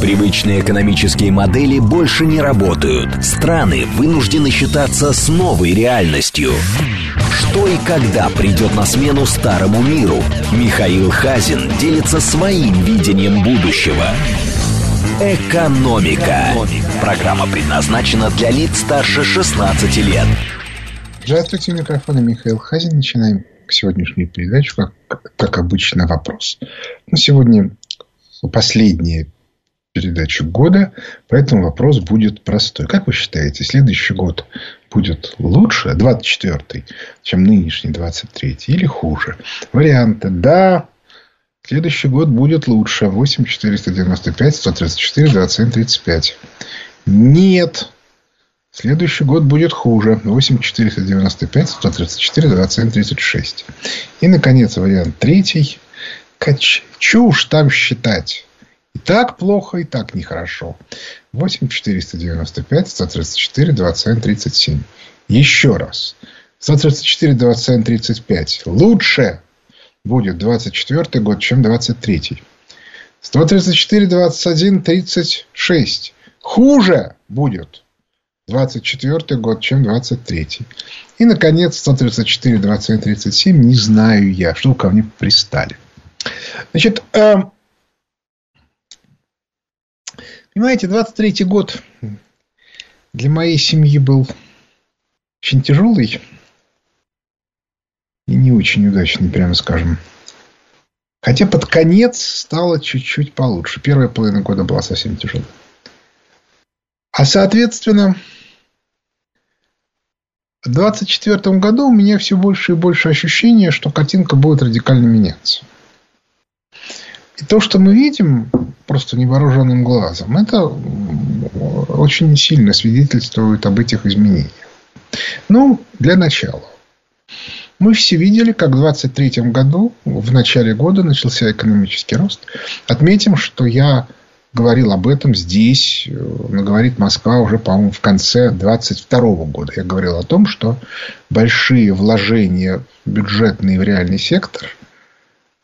Привычные экономические модели больше не работают. Страны вынуждены считаться с новой реальностью. Что и когда придет на смену старому миру? Михаил Хазин делится своим видением будущего. Экономика. Программа предназначена для лиц старше 16 лет. Здравствуйте, микрофон Михаил Хазин. Начинаем сегодняшнюю передачу, как, как обычно, вопрос. Но сегодня последняя передача года, поэтому вопрос будет простой. Как вы считаете, следующий год будет лучше, 24-й, чем нынешний 23-й, или хуже? Варианты. Да, следующий год будет лучше. 8 495 134 27 35. Нет. Следующий год будет хуже. 8 495 134 27 36. И, наконец, вариант третий. Чушь там считать. И так плохо, и так нехорошо. 8 495 134 27 37. Еще раз. 134 27 35. Лучше будет 24 год, чем 23. 134 21 36. Хуже будет 24 год, чем 23. И, наконец, 134 27 37. Не знаю я, что ко мне пристали. Значит, э, Понимаете, 23-й год для моей семьи был очень тяжелый и не очень удачный, прямо скажем. Хотя под конец стало чуть-чуть получше. Первая половина года была совсем тяжелой. А соответственно, в 24 году у меня все больше и больше ощущения, что картинка будет радикально меняться. И то, что мы видим просто невооруженным глазом, это очень сильно свидетельствует об этих изменениях. Ну, для начала. Мы все видели, как в 2023 году, в начале года, начался экономический рост. Отметим, что я говорил об этом здесь, говорит Москва уже, по-моему, в конце 2022 года. Я говорил о том, что большие вложения бюджетные в реальный сектор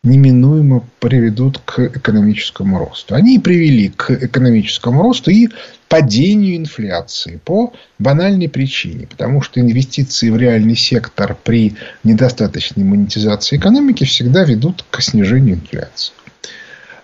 неминуемо приведут к экономическому росту. Они и привели к экономическому росту и падению инфляции по банальной причине. Потому что инвестиции в реальный сектор при недостаточной монетизации экономики всегда ведут к снижению инфляции.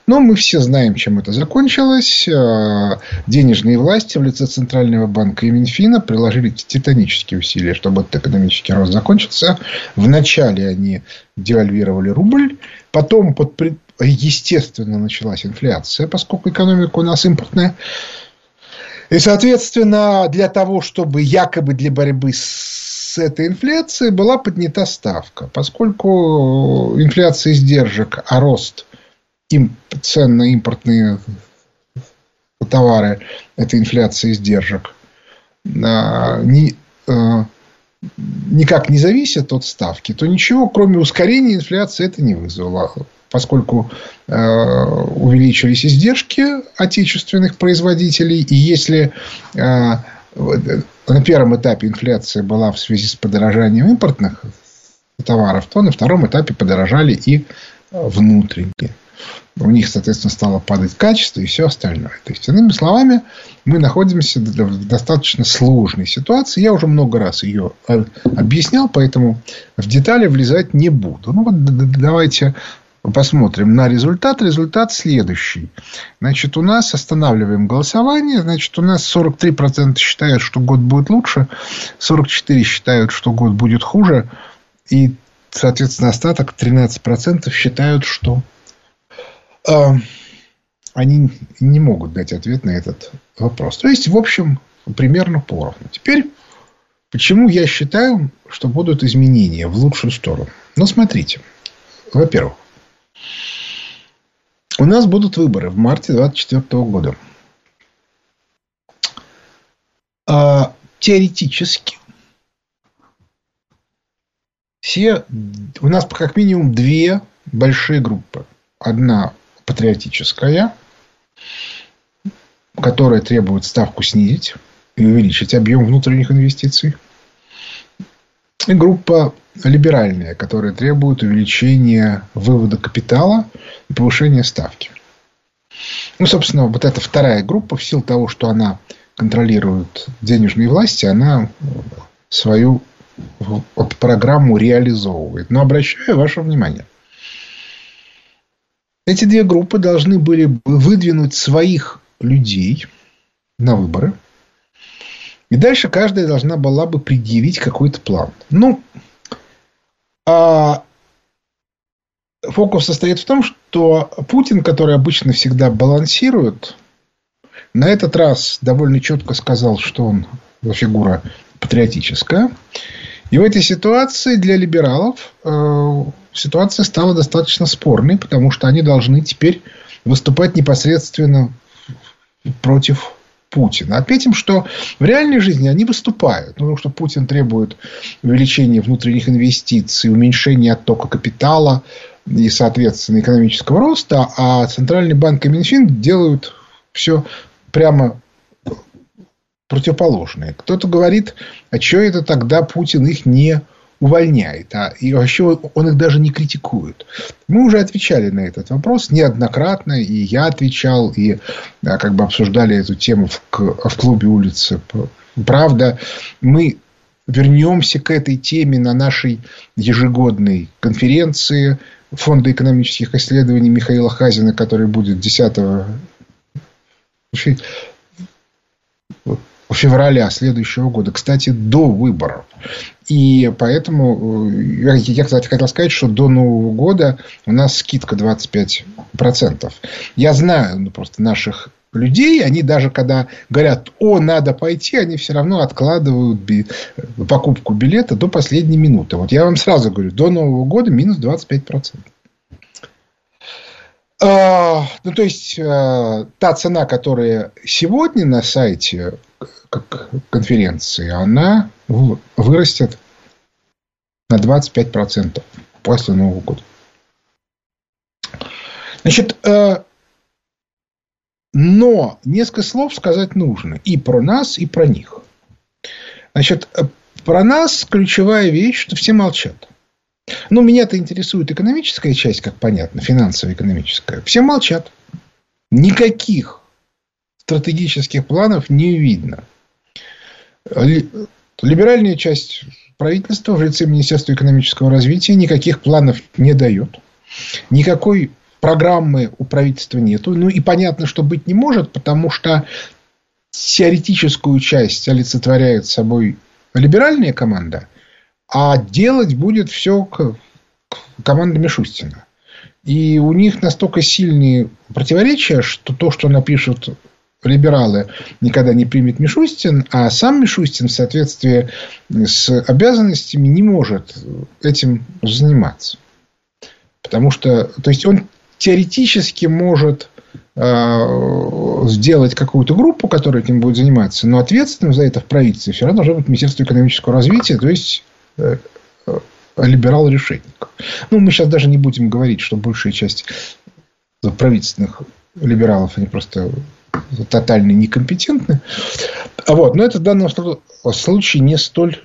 Но мы все знаем, чем это закончилось. Э, денежные власти в лице Центрального банка и Минфина приложили титанические усилия, чтобы этот экономический рост закончился. Вначале они девальвировали рубль, потом под естественно началась инфляция, поскольку экономика у нас импортная. И, соответственно, для того, чтобы якобы для борьбы с этой инфляцией была поднята ставка. Поскольку инфляция издержек, а рост им, цен на импортные товары – это инфляция издержек, а, не, а, никак не зависит от ставки, то ничего, кроме ускорения инфляции, это не вызвало. Поскольку э, увеличились издержки отечественных производителей, и если э, на первом этапе инфляция была в связи с подорожанием импортных товаров, то на втором этапе подорожали и внутренние у них, соответственно, стало падать качество и все остальное. То есть, иными словами, мы находимся в достаточно сложной ситуации. Я уже много раз ее объяснял, поэтому в детали влезать не буду. Ну, вот давайте посмотрим на результат. Результат следующий. Значит, у нас останавливаем голосование. Значит, у нас 43% считают, что год будет лучше, 44% считают, что год будет хуже. И, соответственно, остаток 13% считают, что они не могут дать ответ на этот вопрос. То есть, в общем, примерно поровну. Теперь, почему я считаю, что будут изменения в лучшую сторону? Ну, смотрите. Во-первых, у нас будут выборы в марте 2024 года. А, теоретически все, у нас как минимум две большие группы. Одна патриотическая, которая требует ставку снизить и увеличить объем внутренних инвестиций. И группа либеральная, которая требует увеличения вывода капитала и повышения ставки. Ну, собственно, вот эта вторая группа, в силу того, что она контролирует денежные власти, она свою программу реализовывает. Но обращаю ваше внимание. Эти две группы должны были выдвинуть своих людей на выборы. И дальше каждая должна была бы предъявить какой-то план. Ну, а фокус состоит в том, что Путин, который обычно всегда балансирует, на этот раз довольно четко сказал, что он фигура патриотическая. И в этой ситуации для либералов э, ситуация стала достаточно спорной, потому что они должны теперь выступать непосредственно против Путина. Отметим, что в реальной жизни они выступают, потому что Путин требует увеличения внутренних инвестиций, уменьшения оттока капитала и, соответственно, экономического роста, а Центральный банк и Минфин делают все прямо противоположное. Кто-то говорит, а что это тогда Путин их не увольняет, а и вообще он их даже не критикует. Мы уже отвечали на этот вопрос неоднократно, и я отвечал, и как бы обсуждали эту тему в, в клубе улицы. Правда, мы вернемся к этой теме на нашей ежегодной конференции Фонда экономических исследований Михаила Хазина, который будет 10 февраля следующего года, кстати, до выборов. И поэтому э, я, кстати, хотел сказать, что до Нового года у нас скидка 25%. Я знаю ну, просто наших людей, они даже когда говорят, о, надо пойти, они все равно откладывают би- покупку билета до последней минуты. Вот я вам сразу говорю, до Нового года минус 25%. А, ну, то есть, а, та цена, которая сегодня на сайте как конференции, она вырастет на 25% после Нового года. Значит, а, но несколько слов сказать нужно и про нас, и про них. Значит, про нас ключевая вещь, что все молчат. Ну, меня-то интересует экономическая часть, как понятно, финансово-экономическая. Все молчат. Никаких стратегических планов не видно. Либеральная часть правительства в лице Министерства экономического развития никаких планов не дает. Никакой программы у правительства нету. Ну, и понятно, что быть не может, потому что теоретическую часть олицетворяет собой либеральная команда – а делать будет все команда Мишустина. И у них настолько сильные противоречия, что то, что напишут либералы, никогда не примет Мишустин, а сам Мишустин в соответствии с обязанностями не может этим заниматься. Потому что, то есть, он теоретически может э, сделать какую-то группу, которая этим будет заниматься, но ответственным за это в правительстве все равно должно быть Министерство экономического развития, то есть Э, либерал-решетник. Ну, мы сейчас даже не будем говорить, что большая часть правительственных либералов, они просто тотально некомпетентны. А вот, но это в данном случае не столь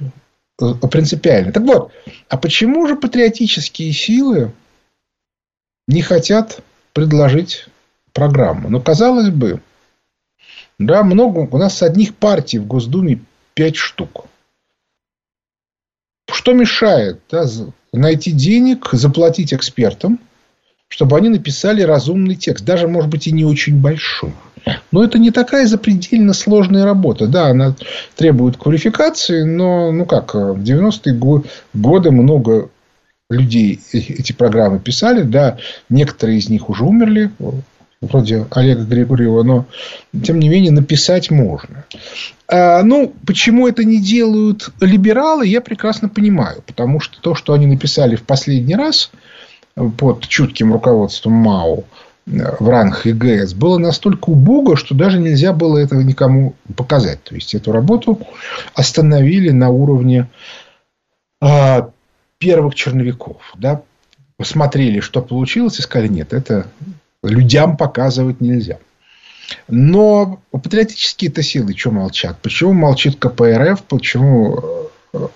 э, принципиально. Так вот, а почему же патриотические силы не хотят предложить программу? Ну, казалось бы, да, много, у нас одних партий в Госдуме пять штук. Что мешает да, найти денег, заплатить экспертам, чтобы они написали разумный текст, даже, может быть, и не очень большой. Но это не такая запредельно сложная работа. Да, она требует квалификации, но, ну как, в 90-е годы много людей эти программы писали, да, некоторые из них уже умерли, вроде Олега Григорьева, но тем не менее написать можно. А, ну, почему это не делают либералы, я прекрасно понимаю. Потому что то, что они написали в последний раз под чутким руководством МАУ э, в ранг ЕГС, было настолько убого, что даже нельзя было этого никому показать. То есть, эту работу остановили на уровне а, первых черновиков. Да? Посмотрели, что получилось, и сказали, нет, это людям показывать нельзя. Но патриотические-то силы что молчат? Почему молчит КПРФ? Почему э,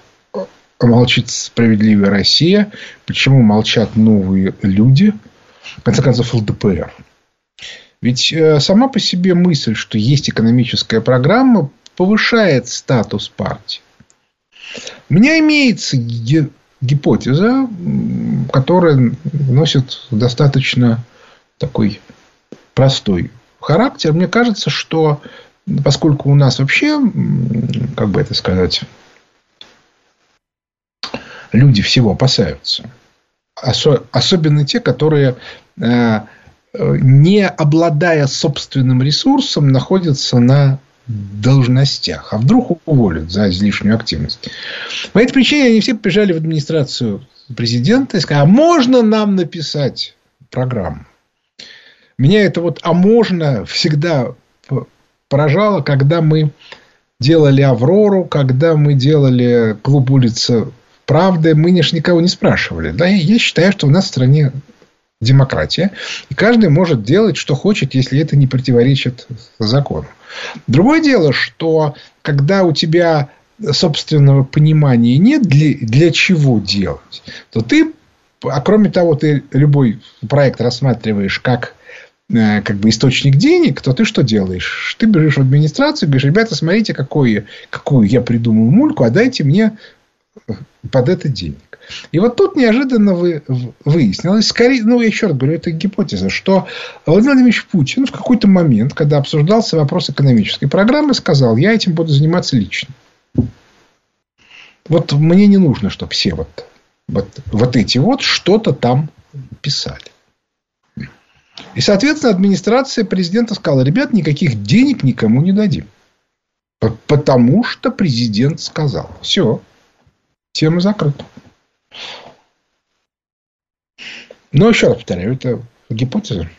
молчит справедливая Россия? Почему молчат новые люди? В конце концов, ЛДПР. Ведь сама по себе мысль, что есть экономическая программа, повышает статус партии. У меня имеется гипотеза, которая носит достаточно такой простой характер. Мне кажется, что поскольку у нас вообще, как бы это сказать, люди всего опасаются, особенно те, которые э, не обладая собственным ресурсом, находятся на должностях. А вдруг уволят за излишнюю активность. По этой причине они все побежали в администрацию президента и сказали, а можно нам написать программу? Меня это вот «а можно» всегда поражало, когда мы делали «Аврору», когда мы делали «Клуб улицы правды», мы никого не спрашивали. Да? Я считаю, что у нас в стране демократия, и каждый может делать, что хочет, если это не противоречит закону. Другое дело, что когда у тебя собственного понимания нет, для, для чего делать, то ты, а кроме того, ты любой проект рассматриваешь как э, как бы источник денег, то ты что делаешь? Ты бежишь в администрацию, говоришь, ребята, смотрите, какую, какую я придумал мульку, а дайте мне под это денег. И вот тут неожиданно вы, выяснилось, скорее, ну, я еще раз говорю, это гипотеза, что Владимир Владимирович Путин в какой-то момент, когда обсуждался вопрос экономической программы, сказал, я этим буду заниматься лично. Вот мне не нужно, чтобы все вот, вот, вот эти вот что-то там писали. И, соответственно, администрация президента сказала, ребят, никаких денег никому не дадим. Потому что президент сказал. Все. Тема закрыта. Но еще раз повторяю, это гипотеза.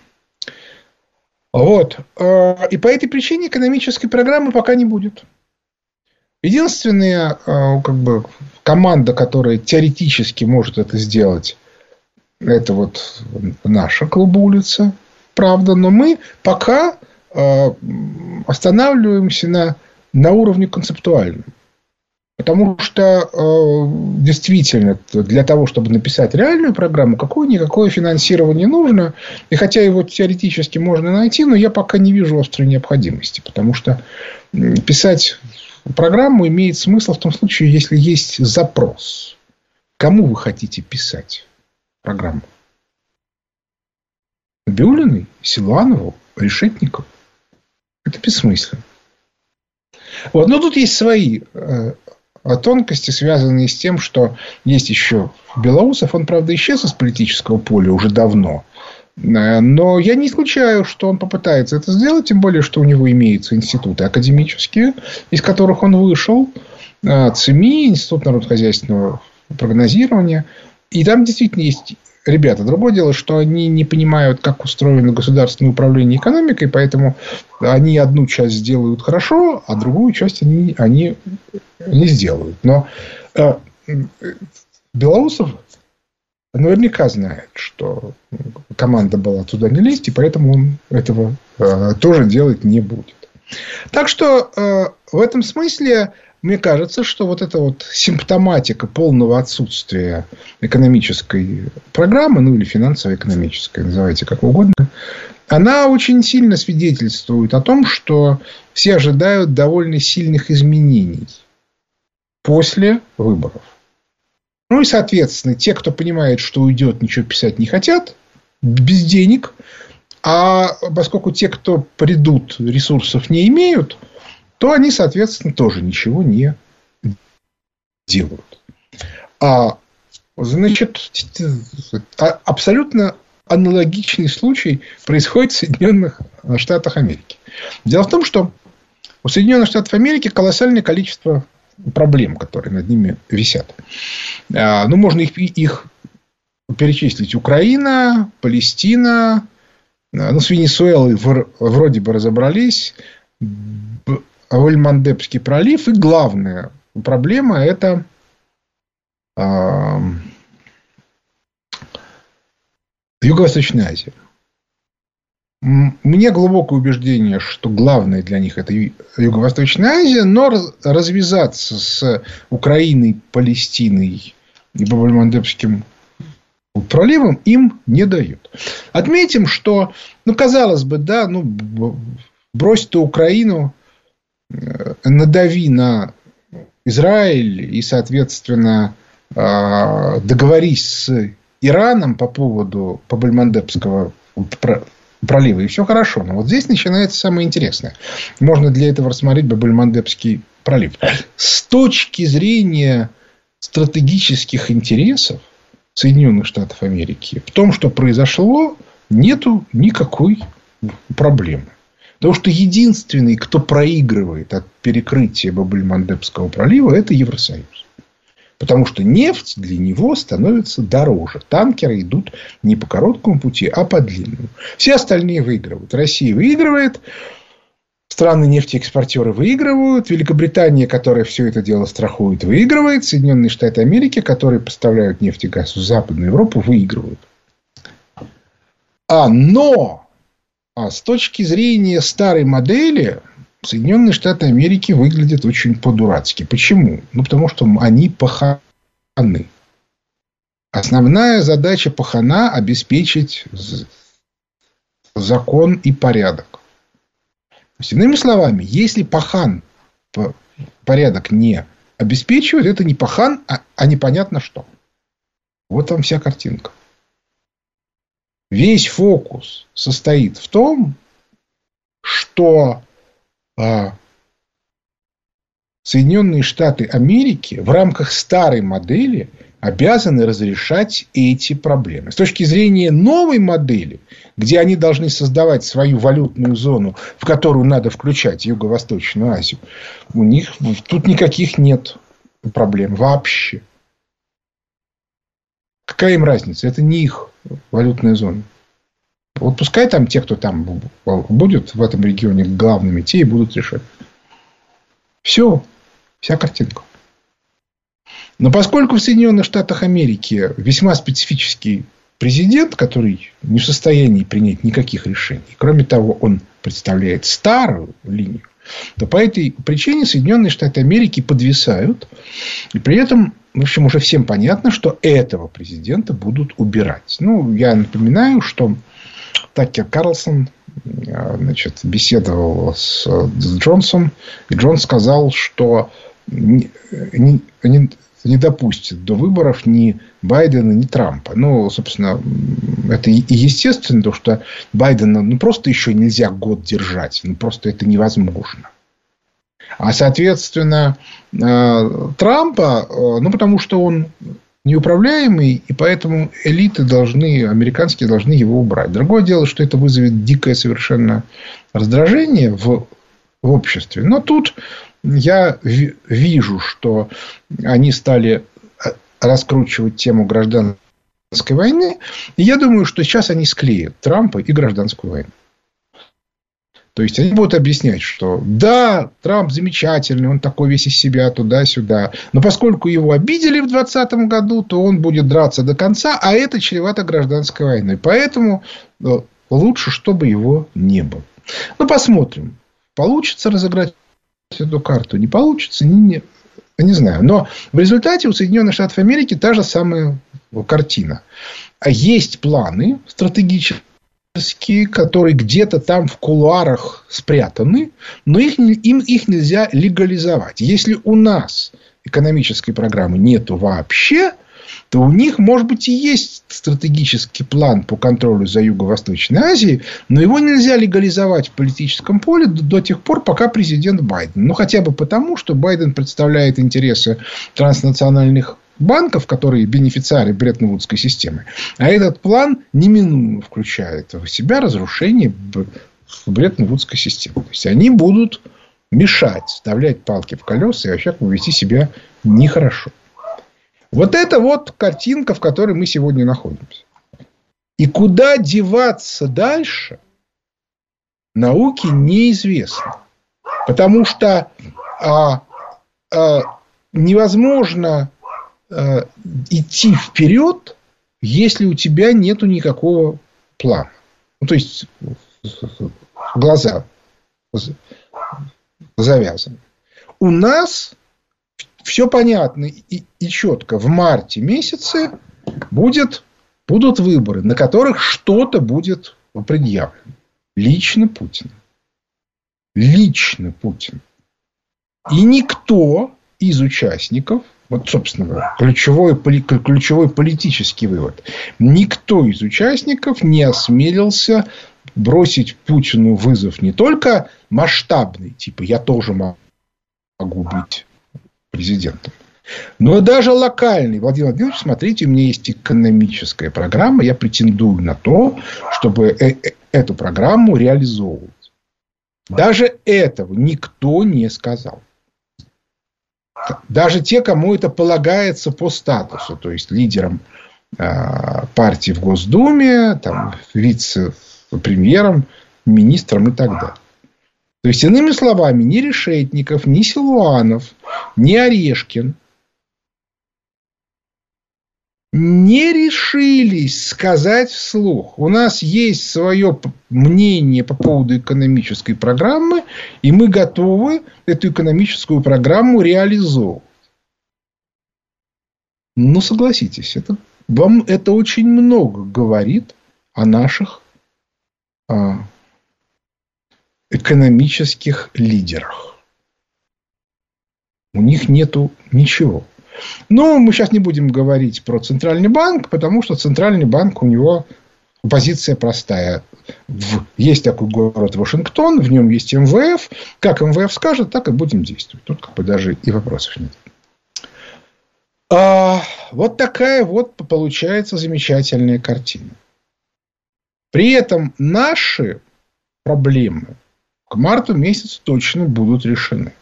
Вот. А, и по этой причине экономической программы пока не будет. Единственная а, как бы, команда, которая теоретически может это сделать, это вот наша клуба улица. Правда, но мы пока а, останавливаемся на, на уровне концептуальном. Потому что э, действительно для того, чтобы написать реальную программу, какое-никакое финансирование нужно. И хотя его теоретически можно найти, но я пока не вижу острой необходимости. Потому что писать программу имеет смысл в том случае, если есть запрос. Кому вы хотите писать программу? Бюлиной, Силуанову, Решетникову? Это бессмысленно. Вот. Но тут есть свои э, тонкости, связанные с тем, что есть еще Белоусов. Он, правда, исчез из политического поля уже давно. Э, но я не исключаю, что он попытается это сделать, тем более, что у него имеются институты академические, из которых он вышел. Э, ЦМИ, Институт народхозяйственного прогнозирования. И там действительно есть ребята. Другое дело, что они не понимают, как устроено государственное управление экономикой, поэтому они одну часть сделают хорошо, а другую часть они, они не сделают. Но э, Белоусов наверняка знает, что команда была туда не лезть, и поэтому он этого э, тоже делать не будет. Так что э, в этом смысле мне кажется, что вот эта вот симптоматика полного отсутствия экономической программы, ну или финансово-экономической, называйте как угодно, она очень сильно свидетельствует о том, что все ожидают довольно сильных изменений после выборов. Ну и, соответственно, те, кто понимает, что уйдет, ничего писать не хотят, без денег. А поскольку те, кто придут, ресурсов не имеют – то они, соответственно, тоже ничего не делают. А, значит, а, абсолютно аналогичный случай происходит в Соединенных Штатах Америки. Дело в том, что у Соединенных Штатов Америки колоссальное количество проблем, которые над ними висят. А, ну, можно их, их перечислить. Украина, Палестина, ну, с Венесуэлой вроде бы разобрались. Ольмандепский пролив. И главная проблема – это э, Юго-Восточная Азия. Мне глубокое убеждение, что главное для них это Юго-Восточная Азия, но развязаться с Украиной, Палестиной и Бабальмандепским проливом им не дают. Отметим, что, ну, казалось бы, да, ну, брось ты Украину, надави на Израиль и, соответственно, э, договорись с Ираном по поводу Пабельмандепского пролива, и все хорошо. Но вот здесь начинается самое интересное. Можно для этого рассмотреть Бабельмандепский пролив. С точки зрения стратегических интересов Соединенных Штатов Америки в том, что произошло, нету никакой проблемы. Потому что единственный, кто проигрывает от перекрытия Бабельмандепского пролива, это Евросоюз. Потому что нефть для него становится дороже. Танкеры идут не по короткому пути, а по длинному. Все остальные выигрывают. Россия выигрывает. Страны нефтеэкспортеры выигрывают. Великобритания, которая все это дело страхует, выигрывает. Соединенные Штаты Америки, которые поставляют нефть и газ в Западную Европу, выигрывают. А, но а с точки зрения старой модели, Соединенные Штаты Америки выглядят очень по-дурацки. Почему? Ну, потому что они паханы. Основная задача пахана – обеспечить закон и порядок. То есть, иными словами, если пахан порядок не обеспечивает, это не пахан, а, а непонятно что. Вот вам вся картинка. Весь фокус состоит в том, что а Соединенные Штаты Америки в рамках старой модели обязаны разрешать эти проблемы. С точки зрения новой модели, где они должны создавать свою валютную зону, в которую надо включать Юго-Восточную Азию, у них тут никаких нет проблем вообще. Какая им разница? Это не их валютная зона. Вот пускай там те, кто там будет в этом регионе главными, те и будут решать. Все. Вся картинка. Но поскольку в Соединенных Штатах Америки весьма специфический президент, который не в состоянии принять никаких решений, кроме того, он представляет старую линию, то по этой причине Соединенные Штаты Америки подвисают. И при этом, в общем, уже всем понятно, что этого президента будут убирать. Ну, я напоминаю, что Такер Карлсон э, значит, беседовал с, с Джонсом, и Джон сказал, что не, не, не допустит до выборов ни Байдена, ни Трампа. Ну, собственно, это и естественно, потому что Байдена ну, просто еще нельзя год держать. Ну, просто это невозможно. А, соответственно, э, Трампа, э, ну, потому что он неуправляемый, и поэтому элиты должны, американские должны его убрать. Другое дело, что это вызовет дикое совершенно раздражение в, в обществе. Но тут я вижу, что они стали э, раскручивать тему гражданской войны. И я думаю, что сейчас они склеят Трампа и гражданскую войну. То есть они будут объяснять, что да, Трамп замечательный, он такой весь из себя туда-сюда. Но поскольку его обидели в 2020 году, то он будет драться до конца, а это чревато гражданской войной. Поэтому э, лучше, чтобы его не было. Ну, посмотрим. Получится разыграть эту карту, не получится, не, не, не знаю. Но в результате у Соединенных Штатов Америки та же самая картина. А есть планы стратегические которые где-то там в кулуарах спрятаны, но их, им их нельзя легализовать. Если у нас экономической программы нету вообще, то у них, может быть, и есть стратегический план по контролю за Юго-Восточной Азией, но его нельзя легализовать в политическом поле до, тех пор, пока президент Байден. Ну, хотя бы потому, что Байден представляет интересы транснациональных банков, которые бенефициары Бреттон-Вудской системы. А этот план неминуемо включает в себя разрушение Бреттон-Вудской системы. То есть, они будут мешать, вставлять палки в колеса и вообще вести себя нехорошо. Вот это вот картинка, в которой мы сегодня находимся. И куда деваться дальше, науке неизвестно. Потому что а, а, невозможно Э, идти вперед, если у тебя нету никакого плана. Ну, то есть, глаза завязаны. У нас все понятно и, и четко. В марте месяце будет будут выборы, на которых что-то будет предъявлено. Лично Путин. Лично Путин. И никто из участников, вот, собственно, ключевой, ключевой политический вывод, никто из участников не осмелился бросить Путину вызов не только масштабный, типа я тоже могу быть президентом, но даже локальный. Владимир Владимирович, смотрите, у меня есть экономическая программа, я претендую на то, чтобы э, э, эту программу реализовывать. Даже этого никто не сказал. Даже те, кому это полагается по статусу, то есть лидерам э, партии в Госдуме, там, вице-премьером, министром и так далее. То есть, иными словами, ни Решетников, ни Силуанов, ни Орешкин не решились сказать вслух. У нас есть свое мнение по поводу экономической программы, и мы готовы эту экономическую программу реализовывать. Ну, согласитесь, это, вам это очень много говорит о наших а, экономических лидерах. У них нету ничего. Но мы сейчас не будем говорить про Центральный банк, потому что Центральный банк у него позиция простая. Есть такой город Вашингтон, в нем есть МВФ. Как МВФ скажет, так и будем действовать. Тут как бы даже и вопросов нет. А, вот такая вот получается замечательная картина. При этом наши проблемы к марту месяцу точно будут решены.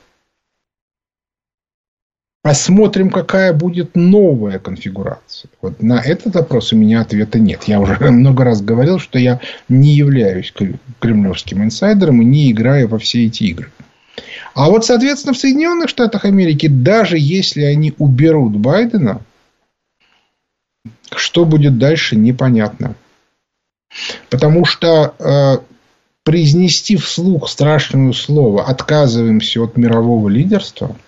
Посмотрим, какая будет новая конфигурация. Вот на этот вопрос у меня ответа нет. Я уже много раз говорил, что я не являюсь кремлевским инсайдером и не играю во все эти игры. А вот, соответственно, в Соединенных Штатах Америки, даже если они уберут Байдена, что будет дальше, непонятно. Потому что э, произнести вслух страшное слово «отказываемся от мирового лидерства» –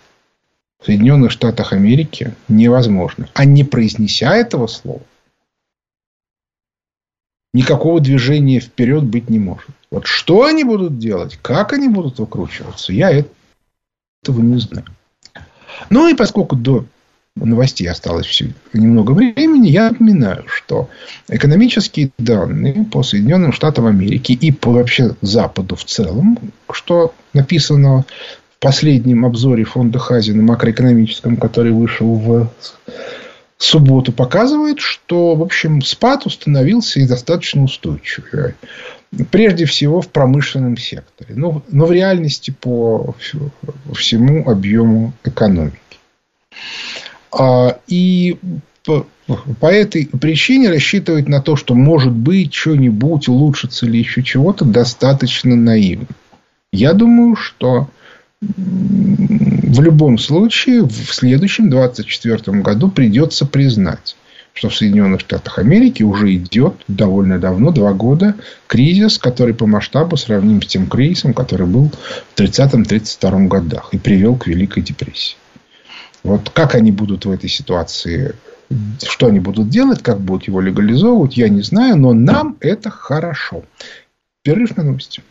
в Соединенных Штатах Америки невозможно. А не произнеся этого слова, никакого движения вперед быть не может. Вот что они будут делать, как они будут выкручиваться, я этого не знаю. Ну и поскольку до новостей осталось все немного времени, я напоминаю, что экономические данные по Соединенным Штатам Америки и по вообще Западу в целом, что написано последнем обзоре фонда Хазина макроэкономическом, который вышел в субботу, показывает, что, в общем, спад установился и достаточно устойчивый. Прежде всего в промышленном секторе. Но, но в реальности по всему объему экономики. А, и по, по этой причине рассчитывать на то, что может быть что-нибудь улучшится или еще чего-то, достаточно наивно. Я думаю, что в любом случае в следующем 24 году придется признать, что в Соединенных Штатах Америки уже идет довольно давно, два года, кризис, который по масштабу сравним с тем кризисом, который был в 30-32 годах и привел к Великой депрессии. Вот как они будут в этой ситуации, что они будут делать, как будут его легализовывать, я не знаю, но нам это хорошо. Перерыв на новости.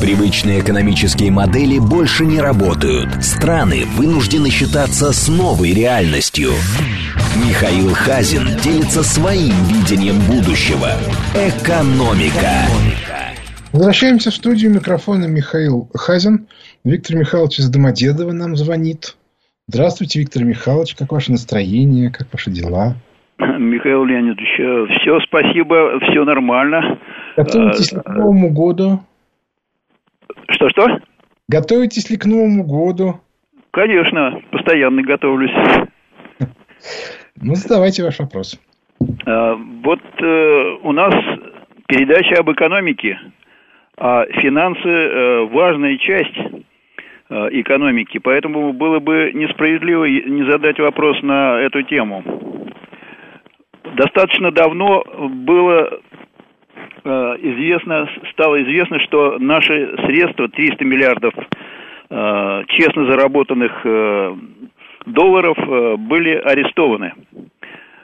Привычные экономические модели больше не работают. Страны вынуждены считаться с новой реальностью. Михаил Хазин делится своим видением будущего. Экономика. Возвращаемся в студию микрофона Михаил Хазин. Виктор Михайлович из Домодедова нам звонит. Здравствуйте, Виктор Михайлович. Как ваше настроение? Как ваши дела? Михаил Леонидович, э, все спасибо, все нормально. Готовитесь к Новому году? Что-что? Готовитесь ли к Новому году? Конечно, постоянно готовлюсь. Ну, задавайте ваш вопрос. А, вот э, у нас передача об экономике, а финансы э, важная часть э, экономики, поэтому было бы несправедливо не задать вопрос на эту тему. Достаточно давно было известно, стало известно, что наши средства, 300 миллиардов э, честно заработанных э, долларов, были арестованы.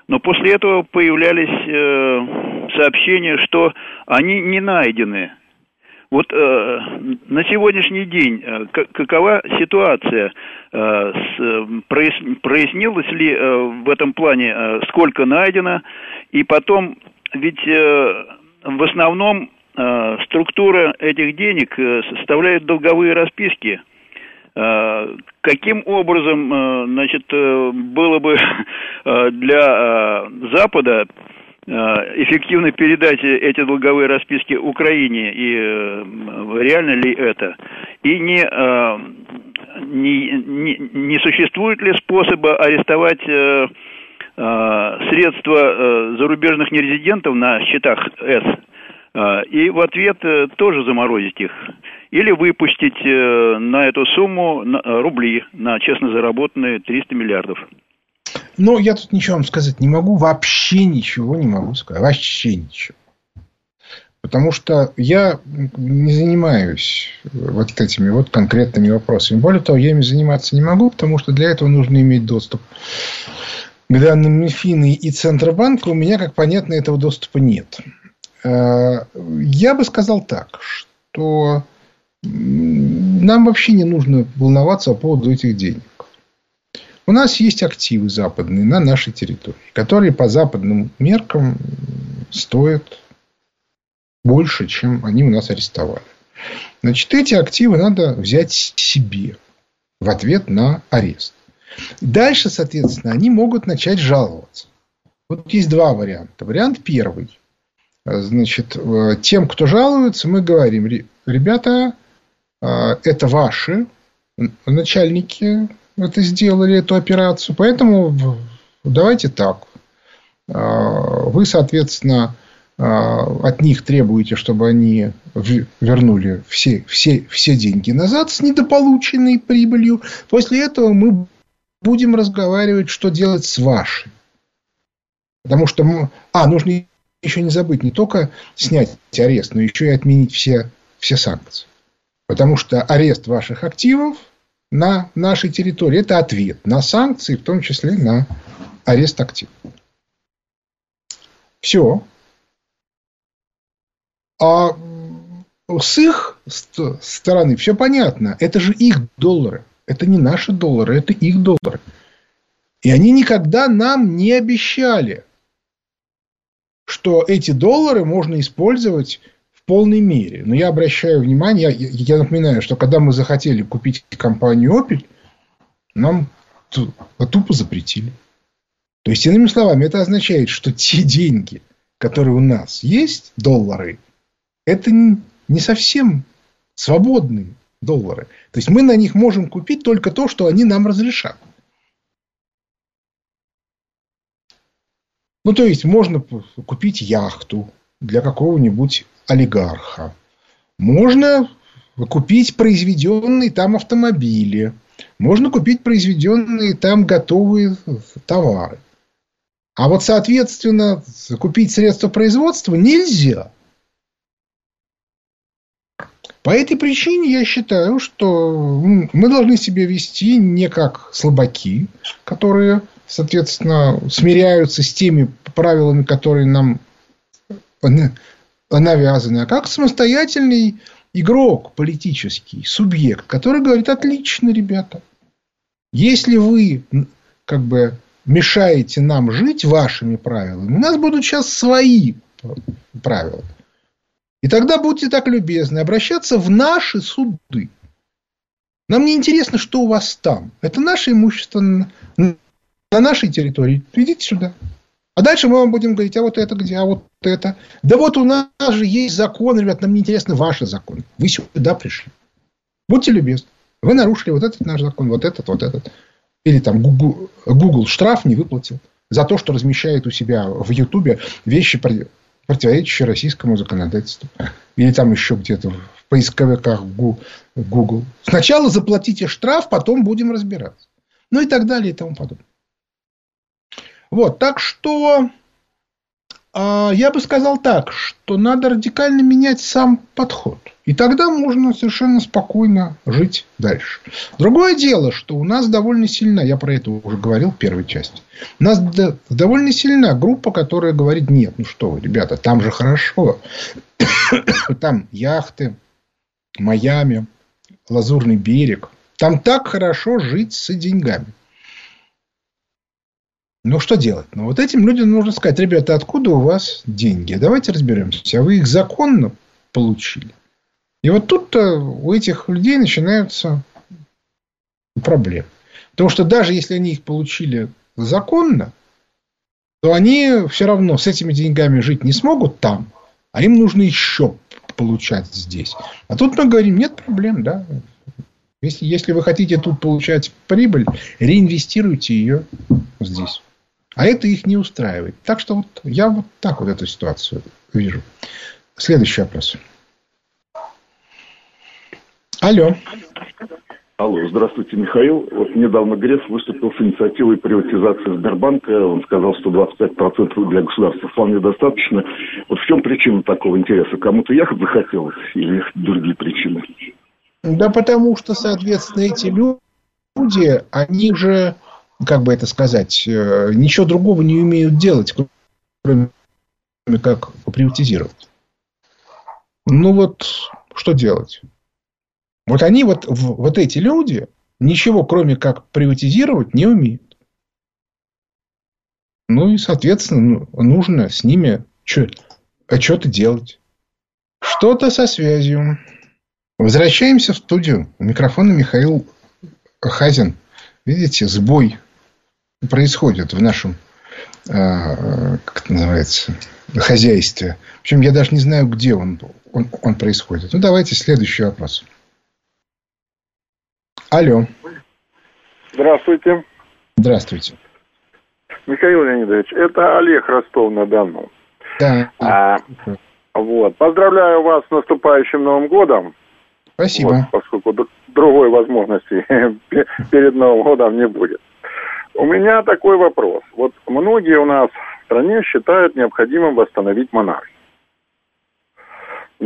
но после этого появлялись э, сообщения, что они не найдены. Вот э, на сегодняшний день э, какова ситуация? Э, э, прояснилось ли э, в этом плане, э, сколько найдено? И потом, ведь э, в основном э, структура этих денег э, составляет долговые расписки. Э, каким образом, значит, было бы для Запада эффективно передать эти долговые расписки Украине, и реально ли это? И не, не, не, не существует ли способа арестовать средства зарубежных нерезидентов на счетах С? И в ответ тоже заморозить их. Или выпустить на эту сумму рубли на честно заработанные 300 миллиардов. Но я тут ничего вам сказать не могу. Вообще ничего не могу сказать. Вообще ничего. Потому что я не занимаюсь вот этими вот конкретными вопросами. Более того, я ими заниматься не могу, потому что для этого нужно иметь доступ к данным Минфина и Центробанка. У меня, как понятно, этого доступа нет. Э, я бы сказал так, что нам вообще не нужно волноваться по поводу этих денег. У нас есть активы западные на нашей территории, которые по западным меркам стоят больше, чем они у нас арестовали. Значит, эти активы надо взять себе в ответ на арест. Дальше, соответственно, они могут начать жаловаться. Вот есть два варианта. Вариант первый. Значит, э, тем, кто жалуется, мы говорим, ребята, э, это ваши начальники это сделали, эту операцию. Поэтому давайте так. А, вы, соответственно, от них требуете, чтобы они вернули все, все, все деньги назад с недополученной прибылью. После этого мы будем разговаривать, что делать с вашей. Потому что, а, нужно еще не забыть, не только снять арест, но еще и отменить все, все санкции. Потому что арест ваших активов – на нашей территории. Это ответ на санкции, в том числе на арест активов. Все. А с их стороны все понятно. Это же их доллары. Это не наши доллары, это их доллары. И они никогда нам не обещали, что эти доллары можно использовать полной мере. Но я обращаю внимание, я, я напоминаю, что когда мы захотели купить компанию Opel, нам тупо запретили. То есть, иными словами, это означает, что те деньги, которые у нас есть, доллары, это не совсем свободные доллары. То есть, мы на них можем купить только то, что они нам разрешат. Ну, то есть, можно купить яхту для какого-нибудь олигарха. Можно купить произведенные там автомобили. Можно купить произведенные там готовые товары. А вот, соответственно, купить средства производства нельзя. По этой причине я считаю, что мы должны себя вести не как слабаки, которые, соответственно, смиряются с теми правилами, которые нам навязаны, а как самостоятельный игрок политический, субъект, который говорит, отлично, ребята, если вы как бы мешаете нам жить вашими правилами, у нас будут сейчас свои правила. И тогда будьте так любезны обращаться в наши суды. Нам не интересно, что у вас там. Это наше имущество на нашей территории. Идите сюда. А дальше мы вам будем говорить, а вот это где, а вот это. Да вот у нас же есть закон, ребят, нам не интересны ваши законы. Вы сюда пришли. Будьте любезны. Вы нарушили вот этот наш закон, вот этот, вот этот. Или там Google, Google штраф не выплатил за то, что размещает у себя в Ютубе вещи, противоречащие российскому законодательству. Или там еще где-то в поисковиках Google. Сначала заплатите штраф, потом будем разбираться. Ну и так далее и тому подобное. Вот, так что э, я бы сказал так, что надо радикально менять сам подход. И тогда можно совершенно спокойно жить дальше. Другое дело, что у нас довольно сильна, я про это уже говорил в первой части, у нас довольно сильна группа, которая говорит, нет, ну что вы, ребята, там же хорошо. Там яхты, Майами, Лазурный берег. Там так хорошо жить с деньгами. Ну, что делать? Ну, вот этим людям нужно сказать, ребята, откуда у вас деньги? Давайте разберемся. А вы их законно получили? И вот тут-то у этих людей начинаются проблемы. Потому что даже если они их получили законно, то они все равно с этими деньгами жить не смогут там, а им нужно еще получать здесь. А тут мы говорим, нет проблем, да. Если, если вы хотите тут получать прибыль, реинвестируйте ее здесь. А это их не устраивает. Так что вот я вот так вот эту ситуацию вижу. Следующий вопрос. Алло. Алло, здравствуйте, Михаил. Вот недавно Греф выступил с инициативой приватизации Сбербанка. Он сказал, что 25% для государства вполне достаточно. Вот в чем причина такого интереса? Кому-то ехать захотелось или другие причины? Да потому что, соответственно, эти люди, они же как бы это сказать, э, ничего другого не умеют делать, кроме как приватизировать. Ну вот, что делать? Вот они, вот, вот эти люди, ничего кроме как приватизировать не умеют. Ну и, соответственно, ну, нужно с ними что-то делать. Что-то со связью. Возвращаемся в студию. У микрофона Михаил Хазин. Видите, сбой происходит в нашем, а, как это называется, хозяйстве. Причем я даже не знаю, где он, он, он происходит. Ну, давайте следующий вопрос. Алло. Здравствуйте. Здравствуйте. Михаил Леонидович, это Олег Ростов-на-Дону. Да. А, вот. Поздравляю вас с наступающим Новым годом. Спасибо. Вот, поскольку другой возможности перед Новым годом не будет. У меня такой вопрос. Вот многие у нас в стране считают необходимым восстановить монархию.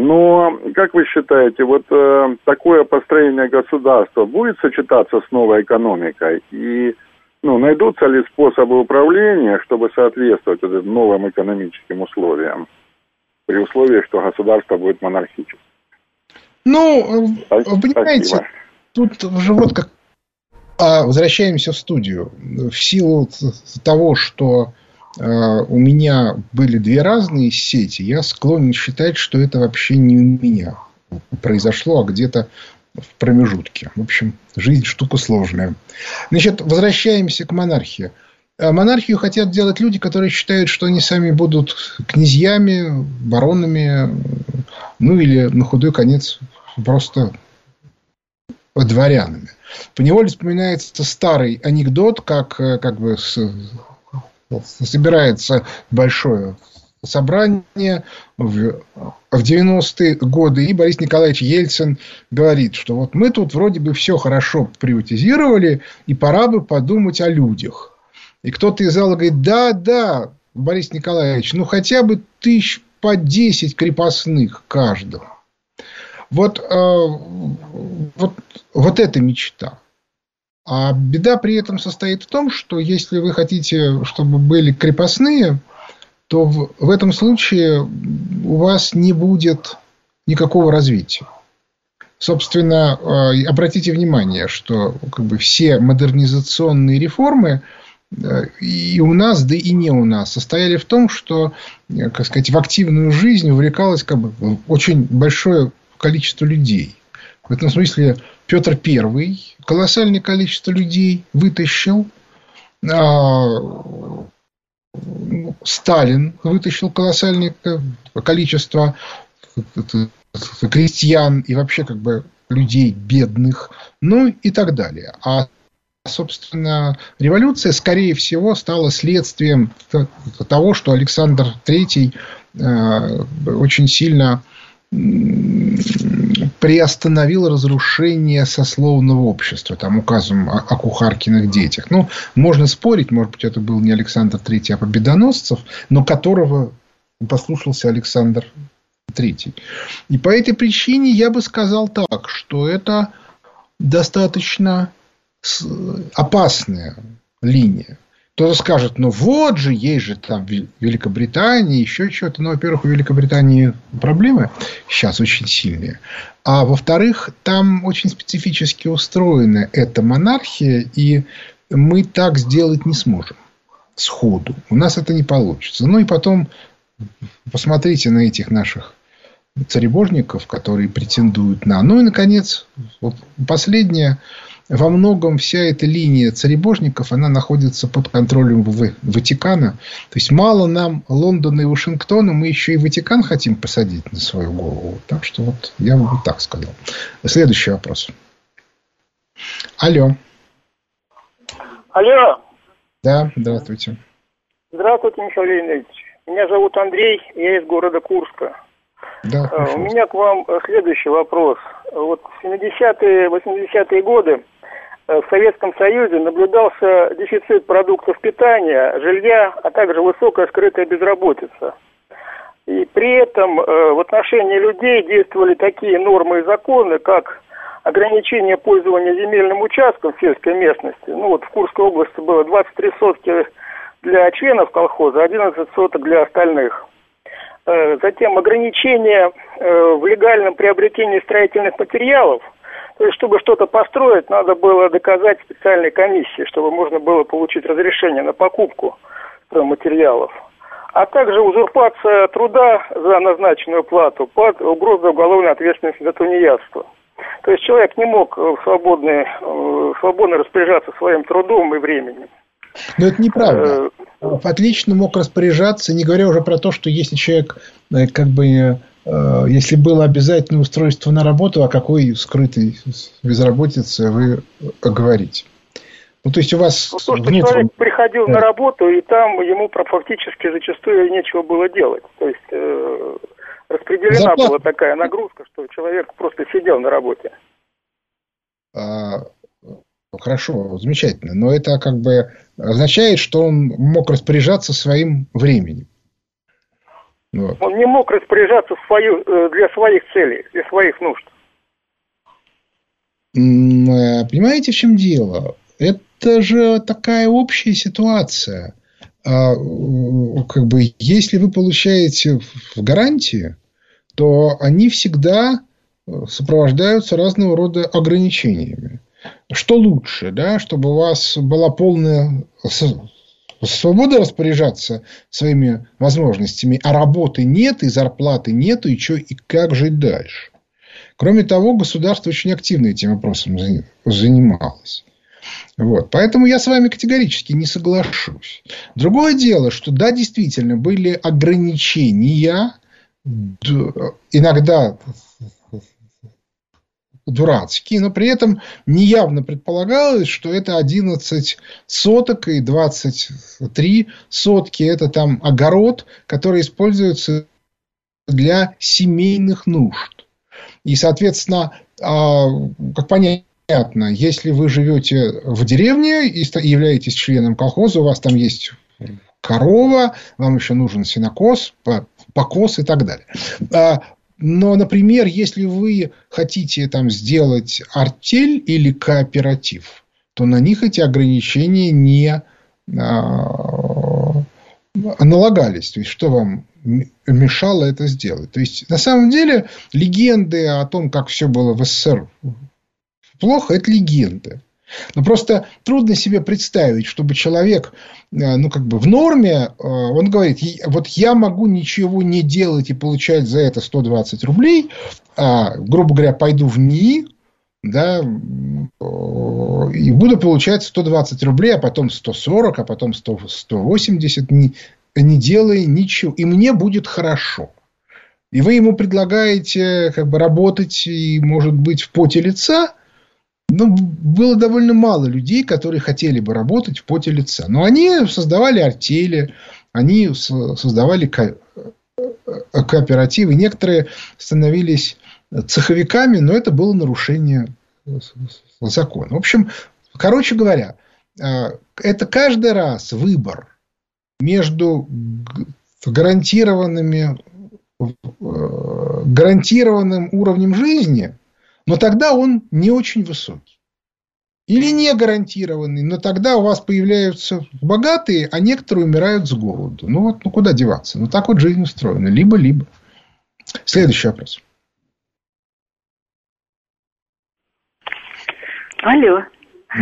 Но, как вы считаете, вот э, такое построение государства будет сочетаться с новой экономикой? И ну, найдутся ли способы управления, чтобы соответствовать этим новым экономическим условиям, при условии, что государство будет монархическим? Ну, Спасибо. понимаете, тут уже вот как а возвращаемся в студию. В силу того, что э, у меня были две разные сети, я склонен считать, что это вообще не у меня произошло, а где-то в промежутке. В общем, жизнь штука сложная. Значит, возвращаемся к монархии. А монархию хотят делать люди, которые считают, что они сами будут князьями, баронами, ну или на худой конец просто дворянами. По неволе вспоминается старый анекдот, как, э, как бы собирается большое собрание в, в 90-е годы, и Борис Николаевич Ельцин говорит, что вот мы тут вроде бы все хорошо приватизировали, и пора бы подумать о людях. И кто-то из зала говорит, да, да, Борис Николаевич, ну хотя бы тысяч по 10 крепостных каждого. Вот, э, вот, вот эта мечта. А беда при этом состоит в том, что если вы хотите, чтобы были крепостные, то в, в этом случае у вас не будет никакого развития. Собственно, э, обратите внимание, что как бы все модернизационные реформы э, и у нас, да и не у нас, состояли в том, что, как сказать, в активную жизнь увлекалось как бы очень большое количество людей. В этом смысле Петр Первый колоссальное количество людей вытащил. А, Сталин вытащил колоссальное количество крестьян и вообще как бы людей бедных, ну и так далее. А собственно, революция, скорее всего, стала следствием того, что Александр э, очень сильно приостановил разрушение сословного общества, там указом о, о кухаркиных детях. Ну, можно спорить, может быть, это был не Александр III, а Победоносцев, но которого послушался Александр третий. И по этой причине я бы сказал так, что это достаточно опасная линия. Кто-то скажет, ну вот же, есть же там Великобритания, еще что-то. Ну, во-первых, у Великобритании проблемы сейчас очень сильные. А во-вторых, там очень специфически устроена эта монархия, и мы так сделать не сможем сходу. У нас это не получится. Ну и потом посмотрите на этих наших царебожников, которые претендуют на... Ну и, наконец, вот последнее – во многом вся эта линия царебожников, она находится под контролем Ватикана. То есть, мало нам Лондона и Вашингтона, мы еще и Ватикан хотим посадить на свою голову. Так что, вот я бы так сказал. Следующий вопрос. Алло. Алло. Да, здравствуйте. Здравствуйте, Михаил Леонидович. Меня зовут Андрей, я из города Курска. Да, а, У меня к вам следующий вопрос. Вот в 70-е, 80-е годы Э, в Советском Союзе наблюдался дефицит продуктов питания, жилья, а также высокая скрытая безработица. И при этом э, в отношении людей действовали такие нормы и законы, как ограничение пользования земельным участком в сельской местности. Ну вот в Курской области было 23 сотки для членов колхоза, 11 соток для остальных. Э, затем ограничение в легальном приобретении строительных материалов – то есть, чтобы что-то построить, надо было доказать специальной комиссии, чтобы можно было получить разрешение на покупку материалов. А также узурпация труда за назначенную плату под угрозой уголовной ответственности за тунеядство. То есть человек не мог свободно, свободно распоряжаться своим трудом и временем. Но это неправда. Э, Отлично мог распоряжаться, не говоря уже про то, что если человек э, как бы Э, если было обязательное устройство на работу, о какой скрытой безработице вы говорите? Ну, то есть у вас... Ну, то, что нет... человек приходил да. на работу, и там ему фактически зачастую нечего было делать. То есть э, распределена Зарплата. была такая нагрузка, что человек просто сидел на работе. А, хорошо, замечательно. Но это как бы означает, что он мог распоряжаться своим временем. Вот. Он не мог распоряжаться свою, э, для своих целей, для своих нужд. Э, понимаете, в чем дело? Это же такая общая ситуация. А, как бы, если вы получаете в гарантии, то они всегда сопровождаются разного рода ограничениями. Что лучше, да, чтобы у вас была полная свобода распоряжаться своими возможностями, а работы нет, и зарплаты нет, и, что, и как жить дальше. Кроме того, государство очень активно этим вопросом занималось. Вот. Поэтому я с вами категорически не соглашусь. Другое дело, что да, действительно, были ограничения, иногда дурацкий, но при этом неявно предполагалось, что это 11 соток и 23 сотки. Это там огород, который используется для семейных нужд. И, соответственно, а, как понятно, если вы живете в деревне и являетесь членом колхоза, у вас там есть корова, вам еще нужен сенокос, покос и так далее. Но, например, если вы хотите там сделать артель или кооператив, то на них эти ограничения не а, налагались. То есть, что вам мешало это сделать? То есть, на самом деле, легенды о том, как все было в СССР плохо, это легенды. Но просто трудно себе представить, чтобы человек, э, ну, как бы в норме, э, он говорит, вот я могу ничего не делать и получать за это 120 рублей, а, грубо говоря, пойду в НИИ, да, э, и буду получать 120 рублей, а потом 140, а потом 100, 180, не, не делая ничего. И мне будет хорошо. И вы ему предлагаете как бы работать и, может быть, в поте лица, ну, было довольно мало людей, которые хотели бы работать в поте лица. Но они создавали артели, они создавали ко- кооперативы. Некоторые становились цеховиками, но это было нарушение закона. В общем, короче говоря, э, это каждый раз выбор между гарантированными гарантированным уровнем жизни, но тогда он не очень высокий. Или не гарантированный, но тогда у вас появляются богатые, а некоторые умирают с голоду. Ну вот, ну куда деваться? Ну так вот жизнь устроена. Либо-либо. Следующий вопрос. Алло.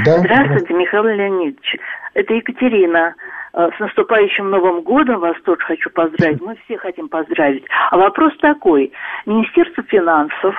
Да. Здравствуйте, Михаил Леонидович. Это Екатерина. Э, с наступающим Новым годом вас тоже хочу поздравить. Мы все хотим поздравить. А вопрос такой. Министерство финансов,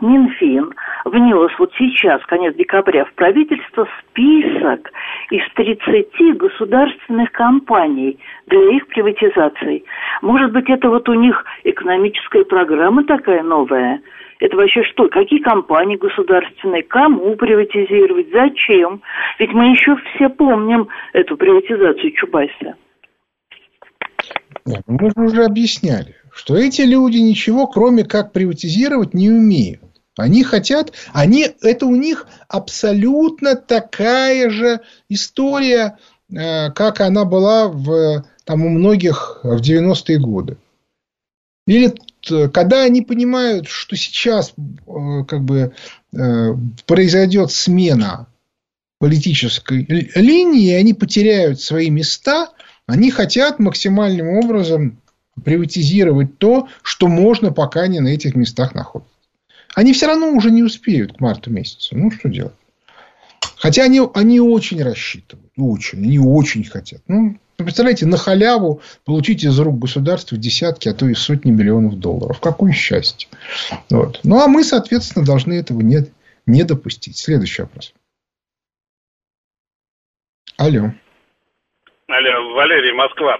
Минфин внес вот сейчас, конец декабря, в правительство список из 30 государственных компаний для их приватизации. Может быть, это вот у них экономическая программа такая новая – это вообще что? Какие компании государственные? Кому приватизировать? Зачем? Ведь мы еще все помним эту приватизацию Чубайса. Мы же уже объясняли, что эти люди ничего, кроме как приватизировать, не умеют. Они хотят, они, это у них абсолютно такая же история, э, как она была в, там, у многих в 90-е годы. Или когда они понимают, что сейчас э, как бы э, произойдет смена политической линии, они потеряют свои места, они хотят максимальным образом приватизировать то, что можно пока не на этих местах находиться. Они все равно уже не успеют к марту месяцу. Ну, что делать? Хотя они, они очень рассчитывают. Очень. Они очень хотят. Ну, представляете, на халяву получить из рук государства десятки, а то и сотни миллионов долларов. Какое счастье. Вот. Ну, а мы, соответственно, должны этого не, не допустить. Следующий вопрос. Алло. Алло, Валерий, Москва.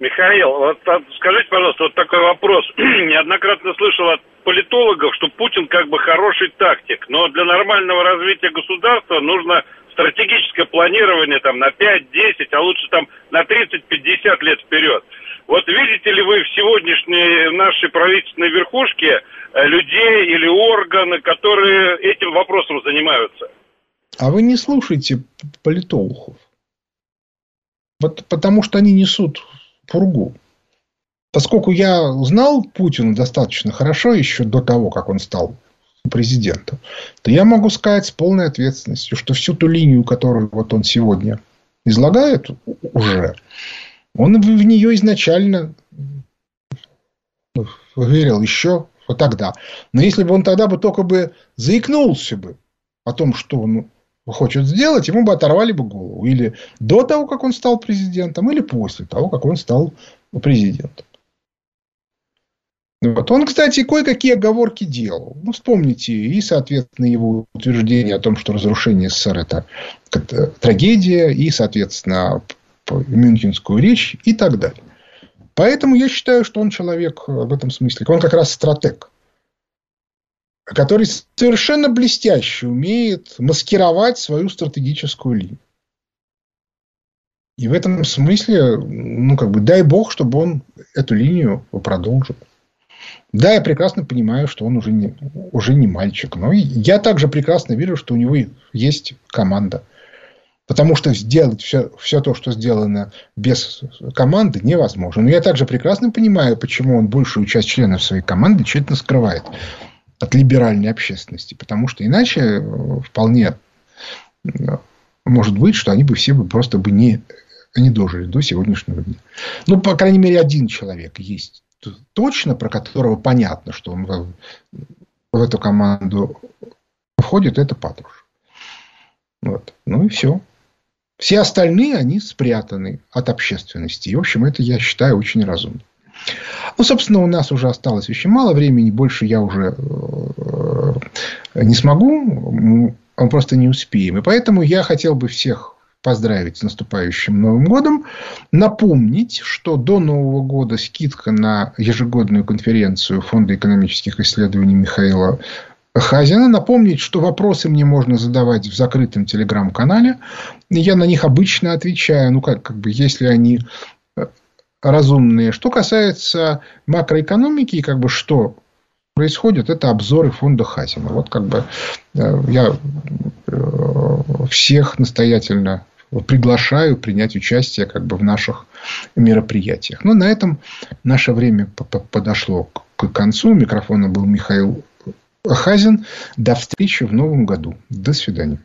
Михаил, вот а, скажите, пожалуйста, вот такой вопрос. Неоднократно слышал от политологов, что Путин как бы хороший тактик, но для нормального развития государства нужно стратегическое планирование там на 5, 10, а лучше там на 30, 50 лет вперед. Вот видите ли вы в сегодняшней нашей правительственной верхушке э, людей или органы, которые этим вопросом занимаются? А вы не слушайте политологов. Вот потому что они несут пургу. Поскольку я знал Путина достаточно хорошо еще до того, как он стал президентом, то я могу сказать с полной ответственностью, что всю ту линию, которую вот он сегодня излагает уже, он в нее изначально верил еще вот тогда. Но если бы он тогда бы только бы заикнулся бы о том, что он хочет сделать, ему бы оторвали бы голову. Или до того, как он стал президентом, или после того, как он стал президентом. Вот. Он, кстати, кое-какие оговорки делал. Ну, вспомните, и, соответственно, его утверждение о том, что разрушение СССР – это трагедия, и, соответственно, Мюнхенскую речь и так далее. Поэтому я считаю, что он человек в этом смысле. Он как раз стратег, который совершенно блестяще умеет маскировать свою стратегическую линию. И в этом смысле, ну, как бы, дай бог, чтобы он эту линию продолжил. Да, я прекрасно понимаю, что он уже не, уже не мальчик. Но я также прекрасно вижу, что у него есть команда. Потому что сделать все, все то, что сделано без команды, невозможно. Но я также прекрасно понимаю, почему он большую часть членов своей команды тщательно скрывает от либеральной общественности. Потому что иначе э, вполне э, может быть, что они бы все бы просто бы не, не дожили до сегодняшнего дня. Ну, по крайней мере, один человек есть точно, про которого понятно, что он в, эту команду входит, это Патрушев. Вот. Ну и все. Все остальные, они спрятаны от общественности. И, в общем, это, я считаю, очень разумно. Ну, собственно, у нас уже осталось очень мало времени. Больше я уже э, не смогу. Мы просто не успеем. И поэтому я хотел бы всех поздравить с наступающим Новым годом. Напомнить, что до Нового года скидка на ежегодную конференцию Фонда экономических исследований Михаила Хазина. Напомнить, что вопросы мне можно задавать в закрытом телеграм-канале. Я на них обычно отвечаю. Ну, как, как бы, если они э, разумные. Что касается макроэкономики, как бы что происходит, это обзоры фонда Хазина. Вот как бы э, я э, всех настоятельно приглашаю принять участие как бы в наших мероприятиях. Но на этом наше время подошло к концу. Микрофона был Михаил Хазин. До встречи в новом году. До свидания.